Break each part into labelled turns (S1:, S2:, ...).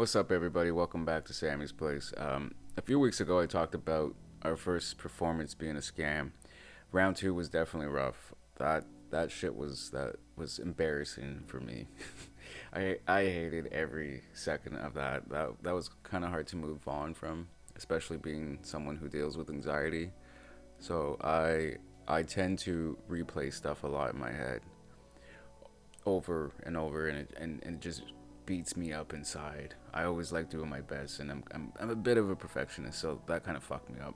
S1: What's up, everybody? Welcome back to Sammy's Place. Um, a few weeks ago, I talked about our first performance being a scam. Round two was definitely rough. That that shit was that was embarrassing for me. I I hated every second of that. That that was kind of hard to move on from, especially being someone who deals with anxiety. So I I tend to replay stuff a lot in my head over and over, and it, and, and just beats me up inside. I always like doing my best, and I'm I'm, I'm a bit of a perfectionist, so that kind of fucked me up.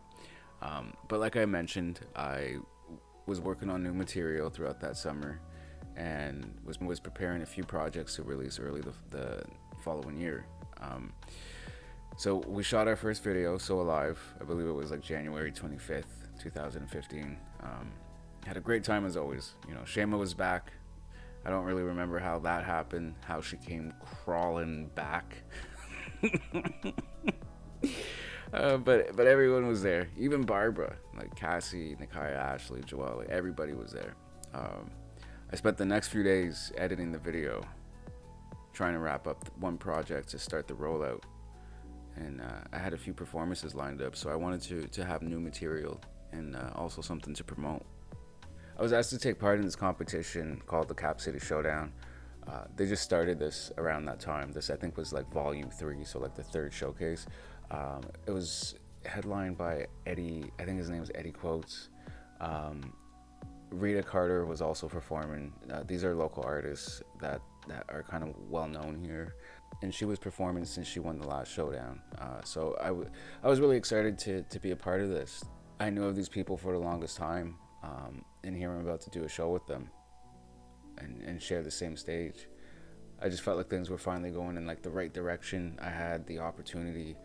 S1: Um, but like I mentioned, I was working on new material throughout that summer, and was was preparing a few projects to release early the, the following year. Um, so we shot our first video, So Alive. I believe it was like January 25th, 2015. Um, had a great time as always. You know, Shema was back. I don't really remember how that happened, how she came crawling back. uh, but but everyone was there, even Barbara, like Cassie, Nikaya, Ashley, Joelle, like everybody was there. Um, I spent the next few days editing the video, trying to wrap up one project to start the rollout, and uh, I had a few performances lined up, so I wanted to to have new material and uh, also something to promote. I was asked to take part in this competition called the Cap City Showdown. Uh, they just started this around that time. This I think was like volume three, so like the third showcase. Um, it was headlined by Eddie. I think his name was Eddie Quotes. Um, Rita Carter was also performing. Uh, these are local artists that that are kind of well known here, and she was performing since she won the last showdown. Uh, so I, w- I was really excited to to be a part of this. I knew of these people for the longest time um, and here I'm about to do a show with them and, and share the same stage. I just felt like things were finally going in like the right direction. I had the opportunity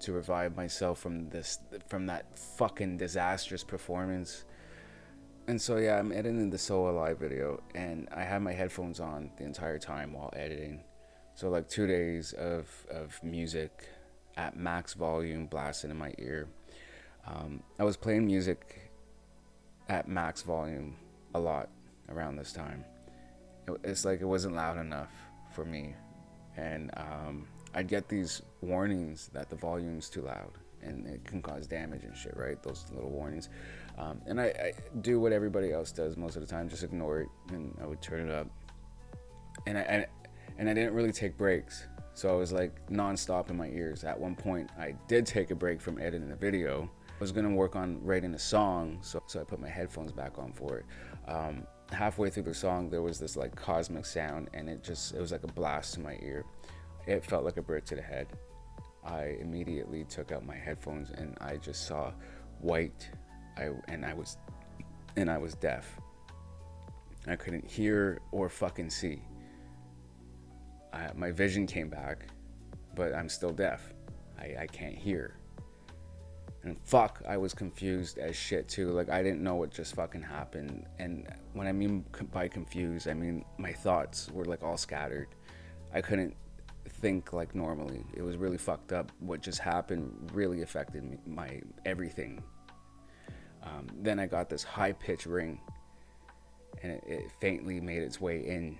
S1: to revive myself from this from that fucking disastrous performance. And so yeah, I'm editing the So Alive video and I had my headphones on the entire time while editing. So like 2 days of of music at max volume blasting in my ear. Um, I was playing music at max volume a lot around this time. it's like it wasn't loud enough for me, and um, I'd get these warnings that the volume's too loud and it can cause damage and shit, right? Those little warnings. Um, and I, I, do what everybody else does most of the time, just ignore it, and I would turn it up. And I, and, and I didn't really take breaks, so I was like nonstop in my ears. At one point, I did take a break from editing the video was gonna work on writing a song, so, so I put my headphones back on for it. Um, halfway through the song, there was this like cosmic sound, and it just it was like a blast to my ear. It felt like a brick to the head. I immediately took out my headphones, and I just saw white. I and I was and I was deaf. I couldn't hear or fucking see. I, my vision came back, but I'm still deaf. I, I can't hear. And fuck, I was confused as shit too. Like I didn't know what just fucking happened. And when I mean by confused, I mean my thoughts were like all scattered. I couldn't think like normally. It was really fucked up. What just happened really affected me, my everything. Um, then I got this high pitch ring, and it, it faintly made its way in,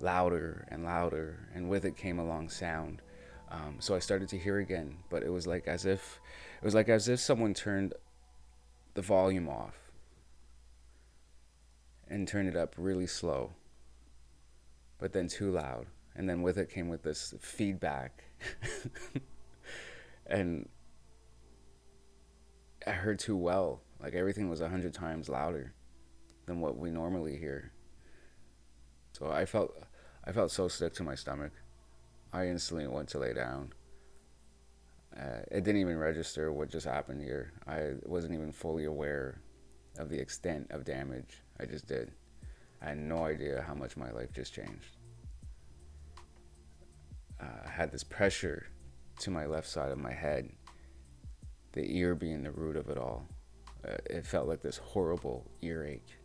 S1: louder and louder, and with it came a long sound um, so I started to hear again, but it was like as if it was like as if someone turned the volume off and turned it up really slow, but then too loud, and then with it came with this feedback, and I heard too well. Like everything was a hundred times louder than what we normally hear. So I felt I felt so sick to my stomach. I instantly went to lay down. Uh, it didn't even register what just happened here. I wasn't even fully aware of the extent of damage I just did. I had no idea how much my life just changed. Uh, I had this pressure to my left side of my head, the ear being the root of it all. Uh, it felt like this horrible earache,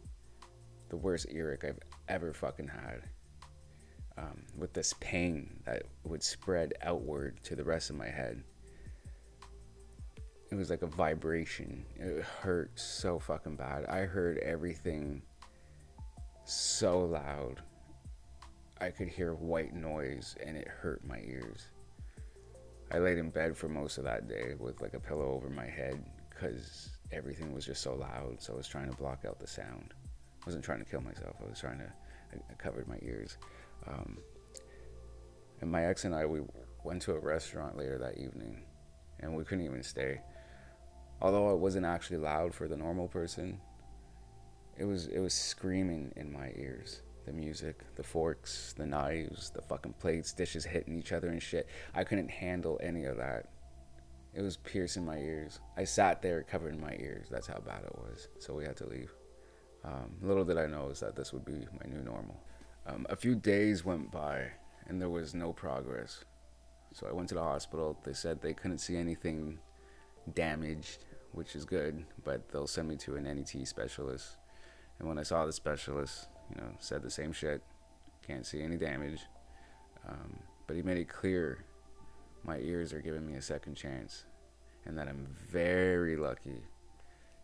S1: the worst earache I've ever fucking had um, with this pain that would spread outward to the rest of my head. It was like a vibration. It hurt so fucking bad. I heard everything so loud. I could hear white noise and it hurt my ears. I laid in bed for most of that day with like a pillow over my head because everything was just so loud. So I was trying to block out the sound. I wasn't trying to kill myself. I was trying to. I, I covered my ears. Um, and my ex and I we went to a restaurant later that evening, and we couldn't even stay. Although it wasn't actually loud for the normal person, it was it was screaming in my ears the music, the forks, the knives, the fucking plates, dishes hitting each other and shit. I couldn't handle any of that. It was piercing my ears. I sat there covering my ears. That's how bad it was. So we had to leave. Um, little did I know is that this would be my new normal. Um, a few days went by and there was no progress. So I went to the hospital. They said they couldn't see anything damaged, which is good, but they'll send me to an ENT specialist. And when I saw the specialist, you know, said the same shit. Can't see any damage. Um, but he made it clear my ears are giving me a second chance and that I'm very lucky.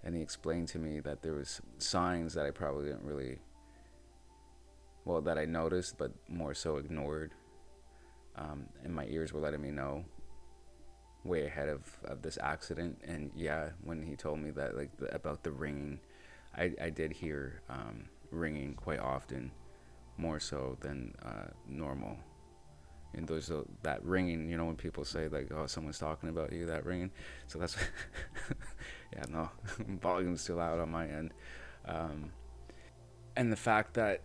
S1: And he explained to me that there was signs that I probably didn't really well that I noticed but more so ignored. Um, and my ears were letting me know way ahead of, of this accident and yeah when he told me that like the, about the ringing I, I did hear um, ringing quite often, more so than uh, normal. And there's a, that ringing, you know, when people say like, "Oh, someone's talking about you," that ringing. So that's, yeah, no, volume's too loud on my end, um, and the fact that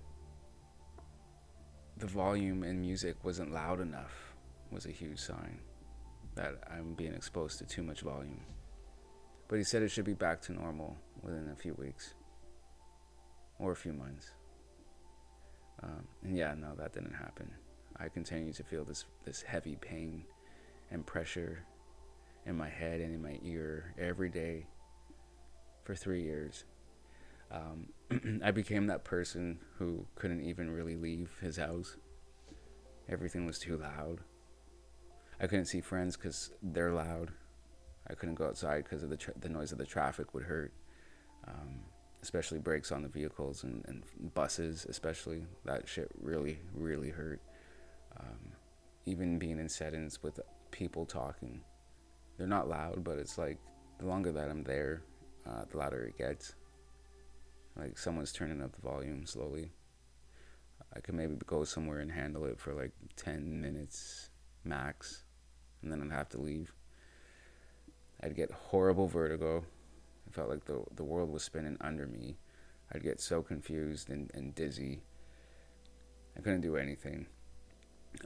S1: the volume in music wasn't loud enough was a huge sign that I'm being exposed to too much volume. But he said it should be back to normal within a few weeks or a few months. Um, and yeah, no, that didn't happen. I continue to feel this this heavy pain and pressure in my head and in my ear every day for three years. Um, I became that person who couldn't even really leave his house. Everything was too loud. I couldn't see friends because they're loud. I couldn't go outside because of the tra- the noise of the traffic would hurt. Um, especially brakes on the vehicles and, and buses, especially. That shit really, really hurt. Um, even being in settings with people talking, they're not loud, but it's like the longer that I'm there, uh, the louder it gets. Like someone's turning up the volume slowly. I could maybe go somewhere and handle it for like 10 minutes max, and then I'd have to leave. I'd get horrible vertigo I felt like the the world was spinning under me. I'd get so confused and, and dizzy. I couldn't do anything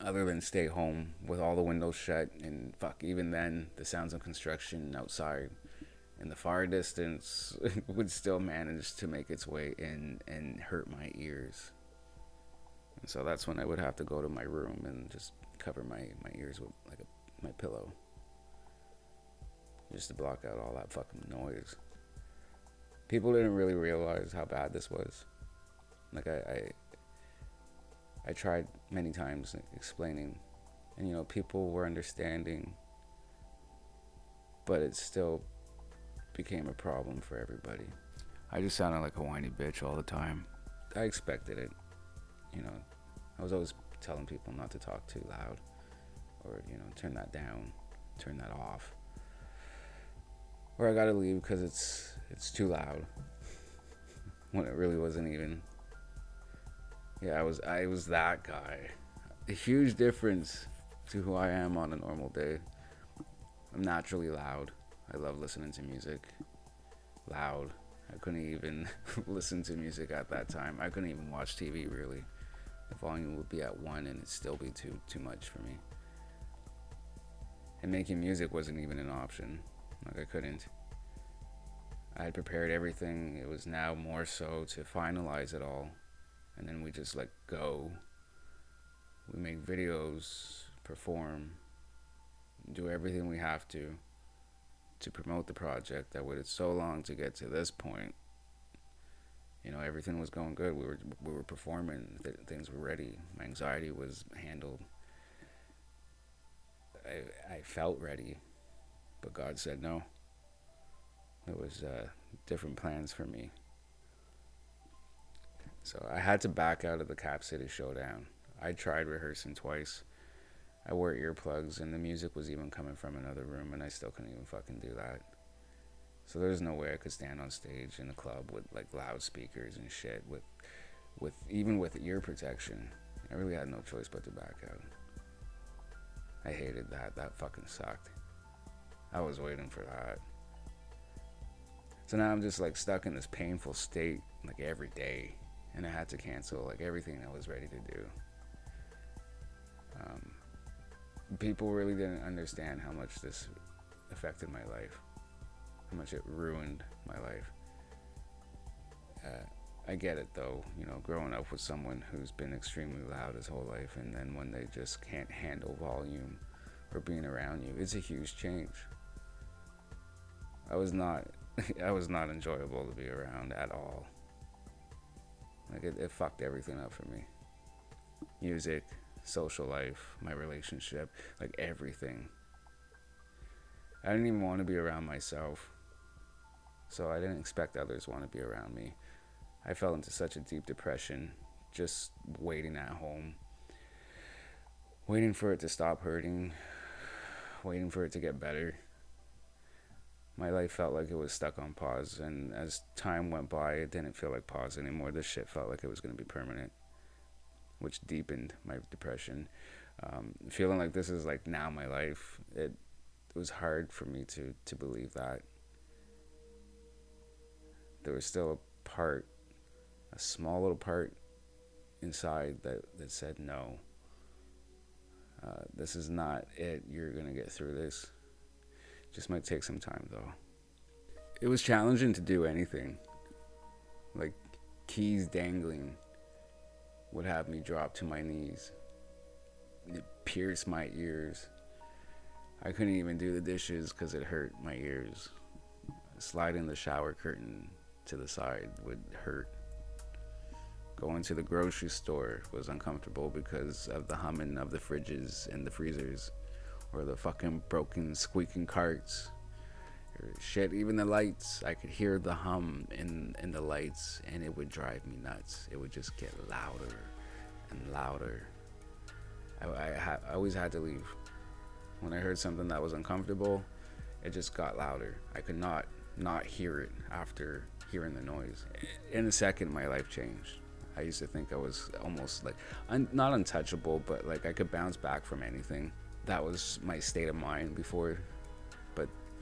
S1: other than stay home with all the windows shut and fuck even then the sounds of construction outside in the far distance would still manage to make its way in and hurt my ears. And so that's when I would have to go to my room and just cover my, my ears with like a, my pillow. Just to block out all that fucking noise people didn't really realize how bad this was. Like I, I, I tried many times explaining, and you know people were understanding, but it still became a problem for everybody. I just sounded like a whiny bitch all the time. I expected it, you know. I was always telling people not to talk too loud, or you know, turn that down, turn that off or I gotta leave because it's it's too loud. when it really wasn't even. Yeah, I was I was that guy. A huge difference to who I am on a normal day. I'm naturally loud. I love listening to music. Loud. I couldn't even listen to music at that time. I couldn't even watch TV really. The volume would be at one and it'd still be too too much for me. And making music wasn't even an option. Like I couldn't. I had prepared everything. It was now more so to finalize it all. And then we just let go. We make videos, perform, do everything we have to to promote the project that waited so long to get to this point. You know, everything was going good. We were we were performing. Th- things were ready. My anxiety was handled. I I felt ready. But God said no. There was uh, different plans for me. So I had to back out of the Cap City Showdown. I tried rehearsing twice. I wore earplugs, and the music was even coming from another room, and I still couldn't even fucking do that. So there's no way I could stand on stage in a club with like loudspeakers and shit with with even with ear protection. I really had no choice but to back out. I hated that. That fucking sucked. I was waiting for that. So now I'm just like stuck in this painful state like every day. And I had to cancel like everything I was ready to do. Um, people really didn't understand how much this affected my life, how much it ruined my life. Uh, I get it though, you know, growing up with someone who's been extremely loud his whole life, and then when they just can't handle volume or being around you, it's a huge change. I was not, I was not enjoyable to be around at all. Like it, it fucked everything up for me. Music, social life, my relationship, like everything. I didn't even want to be around myself. So I didn't expect others want to be around me. I fell into such a deep depression just waiting at home, waiting for it to stop hurting, waiting for it to get better. My life felt like it was stuck on pause, and as time went by, it didn't feel like pause anymore. This shit felt like it was going to be permanent, which deepened my depression. Um, feeling like this is like now my life, it, it was hard for me to, to believe that. There was still a part a small little part inside that, that said no. Uh, this is not it. You're going to get through this. Just might take some time though. It was challenging to do anything. Like keys dangling would have me drop to my knees. It pierced my ears. I couldn't even do the dishes because it hurt my ears. Sliding the shower curtain to the side would hurt. Going to the grocery store was uncomfortable because of the humming of the fridges and the freezers, or the fucking broken, squeaking carts. Shit, even the lights. I could hear the hum in, in the lights, and it would drive me nuts. It would just get louder and louder. I, I, ha- I always had to leave. When I heard something that was uncomfortable, it just got louder. I could not not hear it after hearing the noise. In a second, my life changed. I used to think I was almost like un- not untouchable, but like I could bounce back from anything. That was my state of mind before,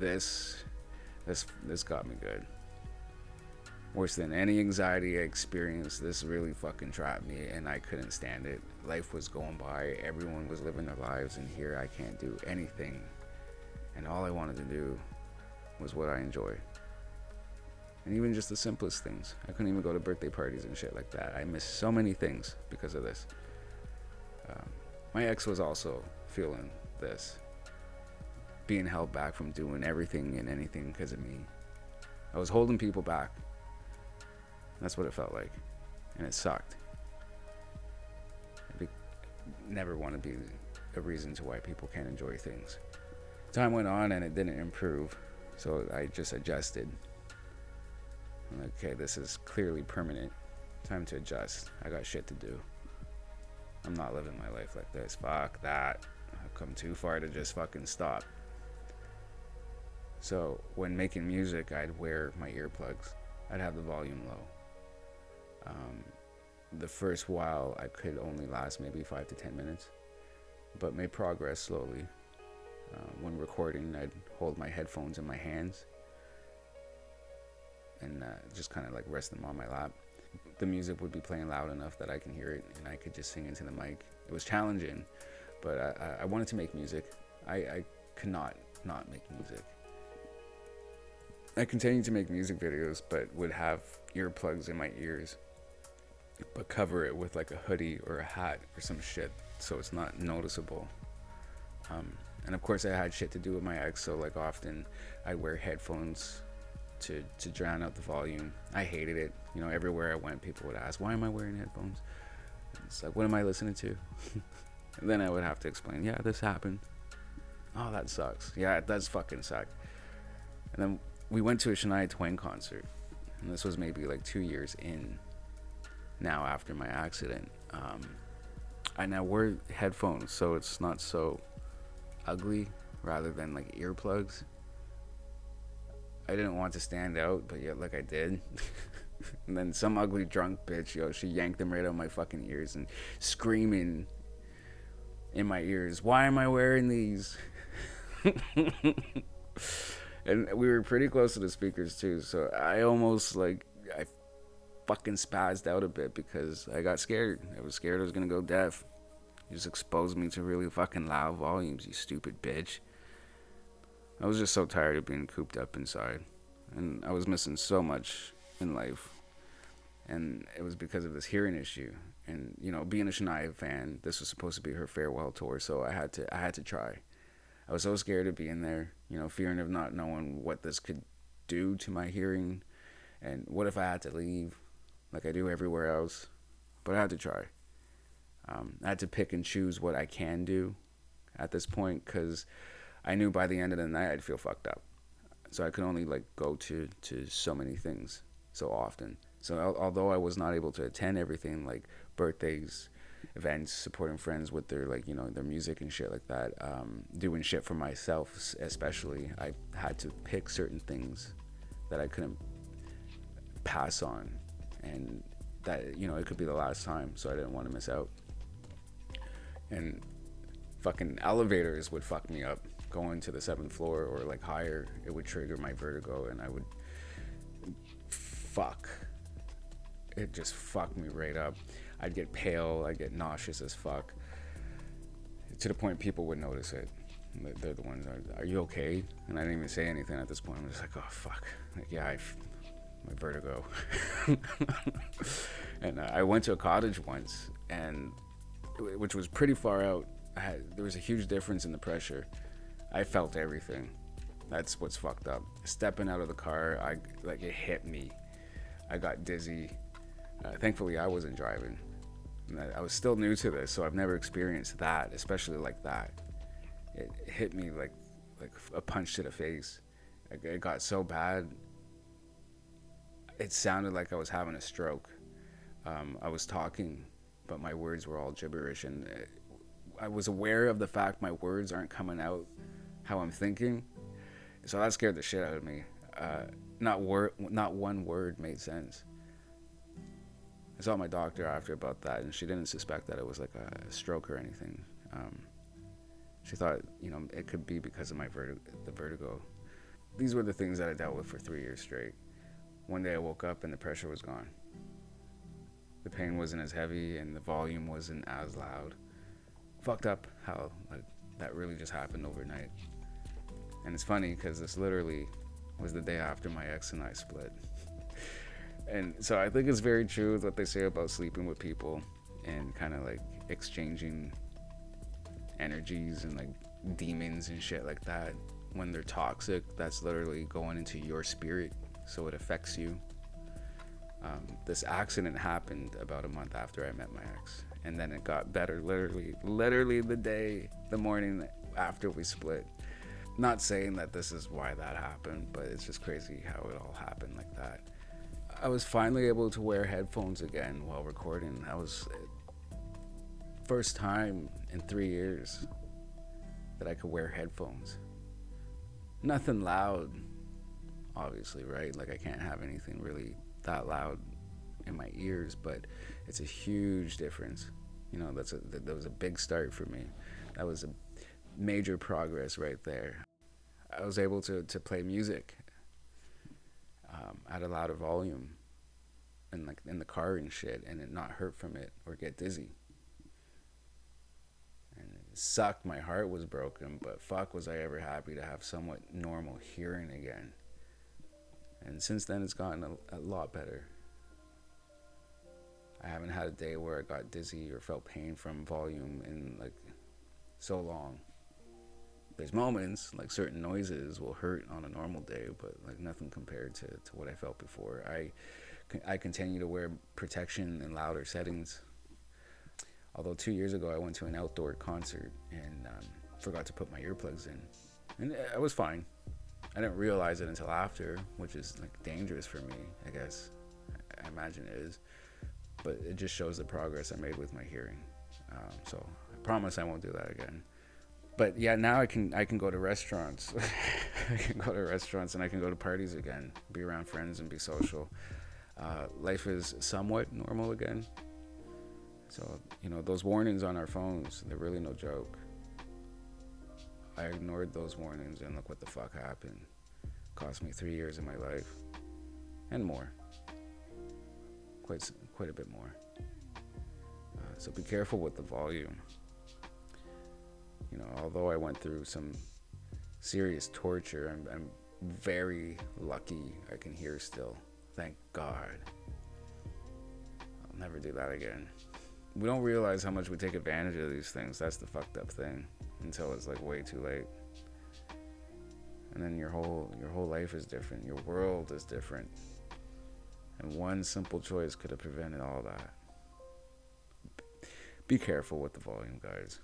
S1: this, this, this got me good. Worse than any anxiety I experienced, this really fucking trapped me, and I couldn't stand it. Life was going by, everyone was living their lives, and here I can't do anything. And all I wanted to do was what I enjoy and even just the simplest things. I couldn't even go to birthday parties and shit like that. I missed so many things because of this. Um, my ex was also feeling this, being held back from doing everything and anything because of me. I was holding people back. That's what it felt like, and it sucked. I be- never want to be a reason to why people can't enjoy things. Time went on and it didn't improve, so I just adjusted okay, this is clearly permanent. Time to adjust. I got shit to do. I'm not living my life like this. Fuck that. I've come too far to just fucking stop. So when making music, I'd wear my earplugs. I'd have the volume low. Um, the first while, I could only last maybe five to ten minutes, but made progress slowly. Uh, when recording, I'd hold my headphones in my hands and uh, just kind of like rest them on my lap. The music would be playing loud enough that I can hear it, and I could just sing into the mic. It was challenging, but I, I wanted to make music. I, I could not not make music. I continued to make music videos, but would have earplugs in my ears, but cover it with like a hoodie or a hat or some shit so it's not noticeable. Um, and of course, I had shit to do with my ex, so like often I'd wear headphones to to drown out the volume. I hated it. You know, everywhere I went, people would ask, "Why am I wearing headphones?" It's like, "What am I listening to?" and then I would have to explain, "Yeah, this happened." Oh, that sucks. Yeah, it does fucking suck. And then we went to a Shania Twain concert, and this was maybe like two years in. Now after my accident, um, I now wear headphones, so it's not so ugly rather than like earplugs. I didn't want to stand out, but yet like I did. and then some ugly drunk bitch, yo, she yanked them right out of my fucking ears and screaming in my ears, "Why am I wearing these?" and we were pretty close to the speakers too, so I almost like I fucking spazzed out a bit because I got scared. I was scared I was gonna go deaf. You just exposed me to really fucking loud volumes, you stupid bitch. I was just so tired of being cooped up inside. And I was missing so much in life. And it was because of this hearing issue. And, you know, being a Shania fan, this was supposed to be her farewell tour, so I had to I had to try. I was so scared of being there, you know, fearing of not knowing what this could do to my hearing and what if I had to leave like I do everywhere else. But I had to try. Um, I had to pick and choose what I can do at this point because I knew by the end of the night I'd feel fucked up. So I could only like go to to so many things so often. So al- although I was not able to attend everything like birthdays, events, supporting friends with their like you know their music and shit like that, um, doing shit for myself especially, I had to pick certain things that I couldn't pass on, and that you know it could be the last time, so I didn't want to miss out. And fucking elevators would fuck me up going to the seventh floor or like higher, it would trigger my vertigo and I would fuck. It just fucked me right up. I'd get pale, I'd get nauseous as fuck. To the point people would notice it. They're the ones, are, are you okay? And I didn't even say anything at this point. I'm just like, oh fuck. Like, yeah, I, my vertigo. and uh, I went to a cottage once, and which was pretty far out. Had, there was a huge difference in the pressure. I felt everything. That's what's fucked up. Stepping out of the car, I like it hit me. I got dizzy. Uh, thankfully, I wasn't driving. I, was still new to this, so I've never experienced that, especially like that. It hit me like like a punch to the face. It, got so bad. It sounded like I was having a stroke. Um, I was talking, but my words were all gibberish, and it, I was aware of the fact my words aren't coming out how I'm thinking. So that scared the shit out of me. Uh, not word, not one word made sense. I saw my doctor after about that, and she didn't suspect that it was like a stroke or anything. Um, she thought, you know, it could be because of my vertigo, the vertigo. These were the things that I dealt with for three years straight. One day I woke up and the pressure was gone. The pain wasn't as heavy and the volume wasn't as loud. Fucked up how like that really just happened overnight. And it's funny because this literally was the day after my ex and I split. And so I think it's very true what they say about sleeping with people and kind of like exchanging energies and like demons and shit like that. When they're toxic, that's literally going into your spirit, so it affects you. Um, this accident happened about a month after I met my ex, and then it got better literally, literally the day, the morning after we split not saying that this is why that happened, but it's just crazy how it all happened like that. I was finally able to wear headphones again while recording. That was first time in three years that I could wear headphones. Nothing loud, obviously, right? Like I can't have anything really that loud in my ears, but it's a huge difference. You know, that's a that was a big start for me. That was a major progress right there. I was able to, to play music um, at a louder volume and like in the car and shit and it not hurt from it or get dizzy. And it sucked. My heart was broken, but fuck was I ever happy to have somewhat normal hearing again. And since then, it's gotten a, a lot better. I haven't had a day where I got dizzy or felt pain from volume in like so long there's moments like certain noises will hurt on a normal day, but like nothing compared to, to what I felt before. I I continue to wear protection in louder settings. Although two years ago I went to an outdoor concert and um, forgot to put my earplugs in, and I was fine. I didn't realize it until after, which is like dangerous for me. I guess I imagine it is, but it just shows the progress I made with my hearing. Um, so I promise I won't do that again. But yeah, now I can I can go to restaurants. I can go to restaurants and I can go to parties again, be around friends and be social. Uh, life is somewhat normal again. So you know those warnings on our phones, they're really no joke. I ignored those warnings and look what the fuck happened. Cost me three years of my life and more. Quite quite a bit more. Uh, so be careful with the volume. You know, although I went through some serious torture, I'm, I'm very lucky I can hear still. Thank God. I'll never do that again. We don't realize how much we take advantage of these things. That's the fucked up thing. Until it's like way too late. And then your whole your whole life is different. Your world is different. And one simple choice could have prevented all that. Be careful with the volume, guys.